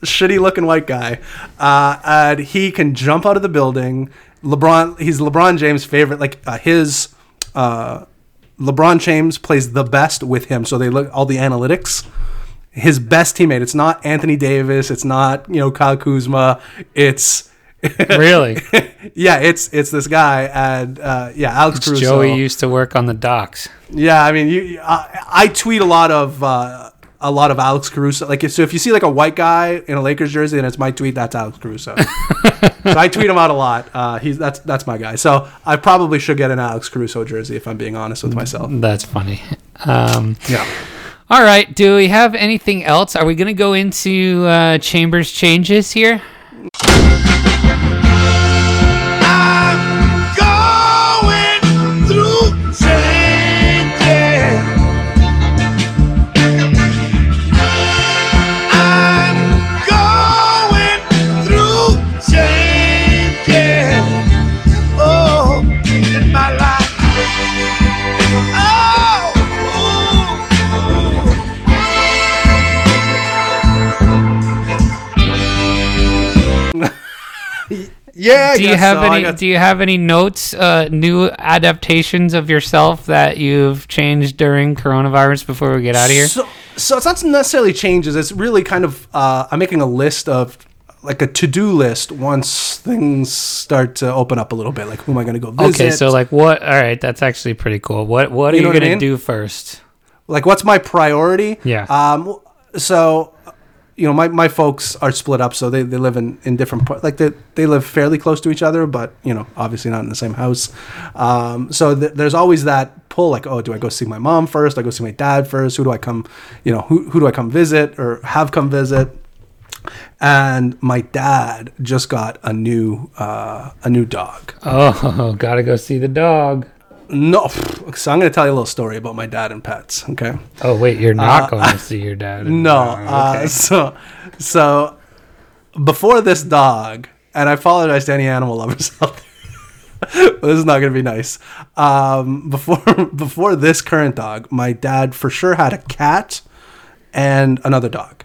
shitty looking white guy, uh, and he can jump out of the building. LeBron, he's LeBron James' favorite. Like uh, his uh, LeBron James plays the best with him. So they look all the analytics. His best teammate. It's not Anthony Davis. It's not you know Kyle Kuzma. It's Really? yeah. It's it's this guy and uh, yeah Alex Caruso. Joey used to work on the docks. Yeah, I mean, you, I, I tweet a lot of uh, a lot of Alex Caruso. Like, so if you see like a white guy in a Lakers jersey and it's my tweet, that's Alex Caruso. so I tweet him out a lot. Uh, he's that's that's my guy. So I probably should get an Alex Caruso jersey if I'm being honest with myself. That's funny. Um, Yeah. all right. Do we have anything else? Are we going to go into uh, Chambers changes here? Yeah. I do you have so. Any? got- Do you have any notes? Uh, new adaptations of yourself that you've changed during coronavirus before we get out of here? So, so it's not necessarily changes. It's really kind of uh, I'm making a list of like a to do list once things start to open up a little bit. Like who am I going to go visit? Okay, so like what? All right, that's actually pretty cool. What What are You you, what I gonna do first? like what's my priority Yeah. um so you know my, my folks are split up so they, they live in, in different parts like they, they live fairly close to each other but you know obviously not in the same house. Um, so th- there's always that pull like oh do i go see my mom first? Do i go see my dad first? Who do i come you know who, who do i come visit or have come visit? And my dad just got a new uh, a new dog. Oh, gotta go see the dog. No so i'm going to tell you a little story about my dad and pets okay Oh wait, you're not going to see your dad. Uh, No. Uh, so, so before this dog, and I apologize to any animal lovers out there. but this is not going to be nice. Um, before before this current dog, my dad for sure had a cat and another dog,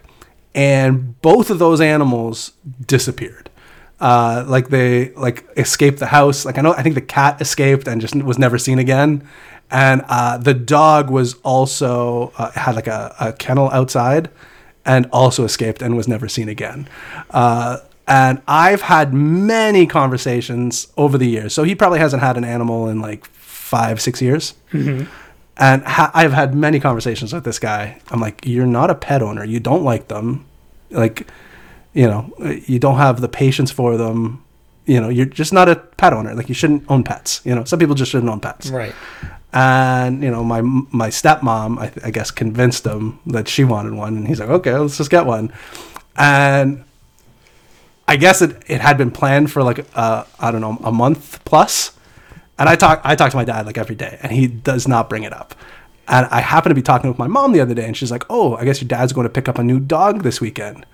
and both of those animals disappeared. Uh, like they like escaped the house. Like I know, I think the cat escaped and just was never seen again. And uh, the dog was also uh, had like a, a kennel outside, and also escaped and was never seen again. Uh, and I've had many conversations over the years. So he probably hasn't had an animal in like five, six years. And ha- I've had many conversations with this guy. I'm like, you're not a pet owner. You don't like them. Like, you know, you don't have the patience for them. You know, you're just not a pet owner. Like, you shouldn't own pets. You know, some people just shouldn't own pets. Right. And you know, my my stepmom, I, I guess, convinced him that she wanted one, and he's like, okay, let's just get one. And I guess it, it had been planned for like uh, I don't know a month plus. And I talk I talk to my dad like every day, and he does not bring it up. And I happened to be talking with my mom the other day, and she's like, "Oh, I guess your dad's going to pick up a new dog this weekend."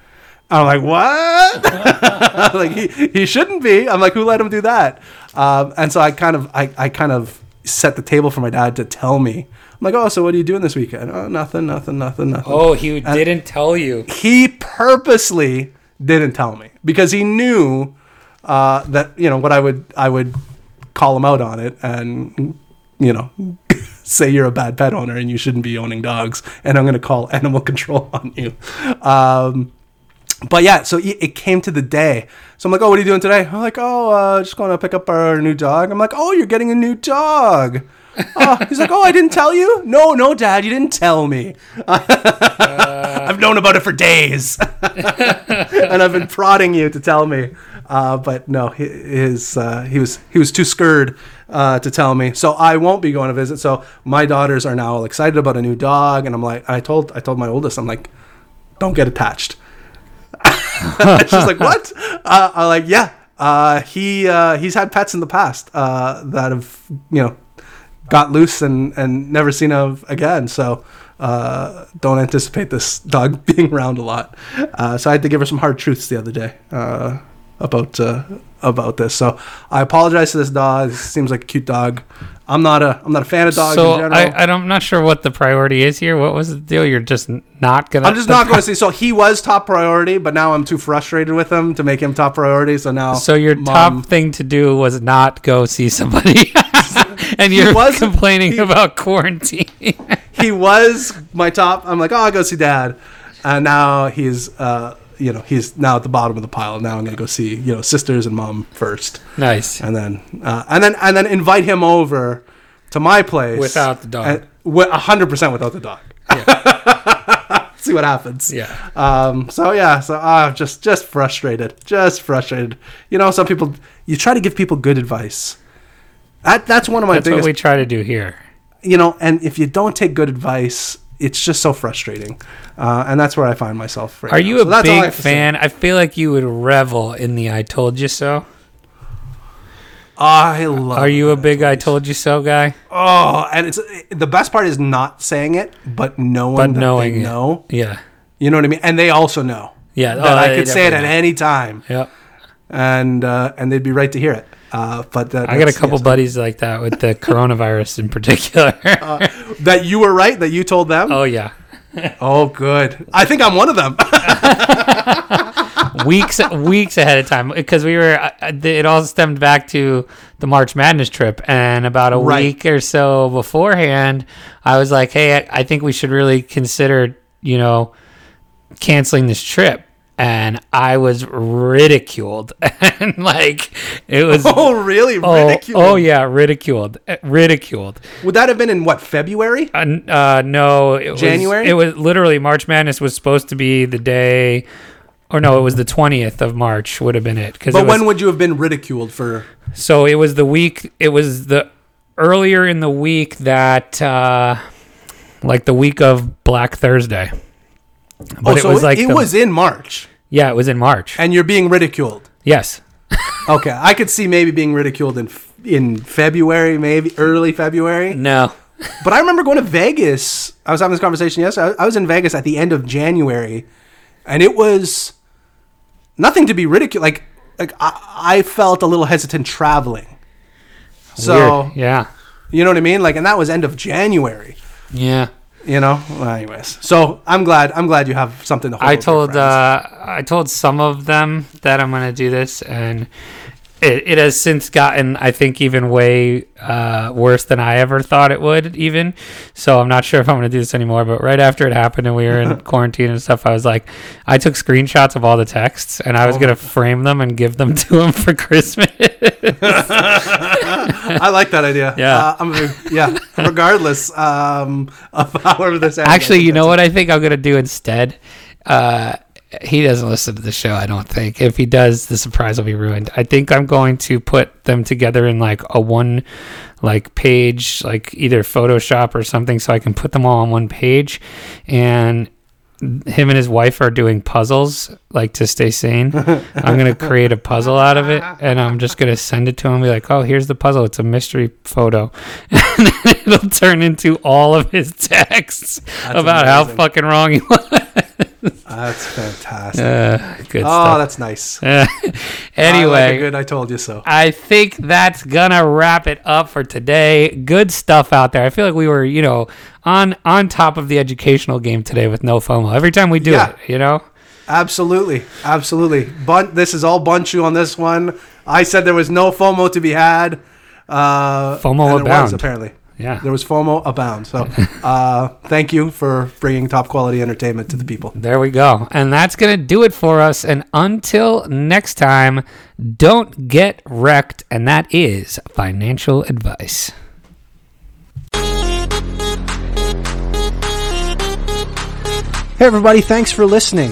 I'm like, "What?" Like he, he shouldn't be. I'm like, "Who let him do that?" Um, and so I kind of I, I kind of set the table for my dad to tell me. I'm like, "Oh, so what are you doing this weekend?" "Oh, nothing, nothing, nothing, nothing." Oh, he didn't tell you. he purposely didn't tell me because he knew uh, that you know what I would I would call him out on it and you know say you're a bad pet owner and you shouldn't be owning dogs and I'm going to call animal control on you. Um, but yeah, so it came to the day. So I'm like, oh, what are you doing today? I'm like, oh, uh, just going to pick up our new dog. I'm like, oh, you're getting a new dog. Oh, he's like, oh, I didn't tell you. No, no, Dad, you didn't tell me. I've known about it for days, and I've been prodding you to tell me. Uh, but no, he, his uh, he was he was too scared uh, to tell me. So I won't be going to visit. So my daughters are now all excited about a new dog, and I'm like, I told I told my oldest, I'm like, don't get attached. She's like, what? Uh, I'm like, yeah. Uh, he uh, he's had pets in the past uh, that have you know got loose and and never seen of again. So uh, don't anticipate this dog being around a lot. Uh, so I had to give her some hard truths the other day. About uh, about this. So I apologize to this dog. This seems like a cute dog. I'm not a I'm not a fan of dogs in so general. I, I don't, I'm not sure what the priority is here. What was the deal? You're just not gonna. I'm just not going to see. So he was top priority, but now I'm too frustrated with him to make him top priority. So now, So your Mom- top thing to do was not go see somebody, and you're was- complaining he- about quarantine. he was my top. I'm like, oh, I'll go see dad, and now he's, uh, you know, he's now at the bottom of the pile. Now I'm going to go see, you know, sisters and mom first, nice. and then, uh, and then, and then invite him over to my place Without the dog. A hundred percent without the dog. see what happens. Yeah. Um, so yeah, so uh, just just frustrated, just frustrated. You know, some people you try to give people good advice. That that's one of my That's biggest what we try to do here. you know, and if you don't take good advice, it's just so frustrating, uh, and that's where I find myself. Right Are now. you So a all I big say. fan? I feel like you would revel in the "I told you so." I love. Are you a big "I told you so" guy? Oh, and it's the best part is not saying it, but knowing But that knowing they it. know. Yeah. You know what I mean? And they also know Yeah. that oh, I could say it at definitely any time. Yep. and uh, and they'd be right to hear it. Uh, but that, I got a couple buddies like that with the coronavirus in particular. that you were right that you told them. oh yeah. Oh, good. I think I'm one of them. weeks weeks ahead of time because we were uh, uh, it all stemmed back to the March Madness trip and about a Right. week or so beforehand I was like hey I think we should really consider you know canceling this trip and I was ridiculed and like it was oh, really? oh, Ridicule. oh yeah ridiculed Uh, ridiculed Would that have been in what February? uh, uh, no, it January? Was, it was literally March Madness was supposed to be the day, or no, it was the twentieth of March would have been it. But when would you have been ridiculed for? so it was the week. It was the earlier in the week that, uh, like the week of Black Thursday. But oh, it so was like it the- was in March, yeah, it was in March. and you're being ridiculed. yes, Okay, I could see maybe being ridiculed in in February, maybe early February. no, But I remember going to Vegas. I was having this conversation yesterday. I I was in Vegas at the end of January, and it was nothing to be ridiculed. Like, like I, I felt a little hesitant traveling. So Weird. yeah, you know what I mean? Like, and that was end of January. yeah. You know. Well, anyways, so I'm glad. I'm glad you have something to hold. I told uh, I told some of them that I'm gonna do this, and it, it has since gotten I think even way uh, worse than I ever thought it would. Even so, I'm not sure if I'm gonna do this anymore. But right after it happened and we were in quarantine and stuff, I was like, I took screenshots of all the texts and I was gonna frame them and give them to him for Christmas. I like that idea. Yeah. Uh, I'm gonna- yeah. Regardless um, of however this ends, Actually, you know what I think I'm gonna do instead. Uh, he doesn't listen to the show, I don't think. If he does, the surprise will be ruined. I think I'm going to put them together in like a one, like page, like either Photoshop or something, so I can put them all on one page. And him and his wife are doing puzzles, like to stay sane. I'm gonna create a puzzle out of it, and I'm just gonna send it to him. And be like, "Oh, here's the puzzle. It's a mystery photo." And then it'll turn into all of his texts about how fucking wrong he was. That's fantastic. Uh, good oh, stuff. that's nice. Uh, I like anyway, good. I told you so. I think that's gonna wrap it up for today. Good stuff out there. I feel like we were, you know, on on top of the educational game today with no FOMO. Every time we do Yeah. it, you know. Absolutely, absolutely. Bun- this is all Bunchu on this one. I said there was no FOMO to be had. Uh, FOMO and there was, abound. apparently. Yeah. There was FOMO abound. So, uh, thank you for bringing top quality entertainment to the people. There we go. And that's going to do it for us. And until next time, don't get wrecked. And that is financial advice. Hey, everybody, thanks for listening.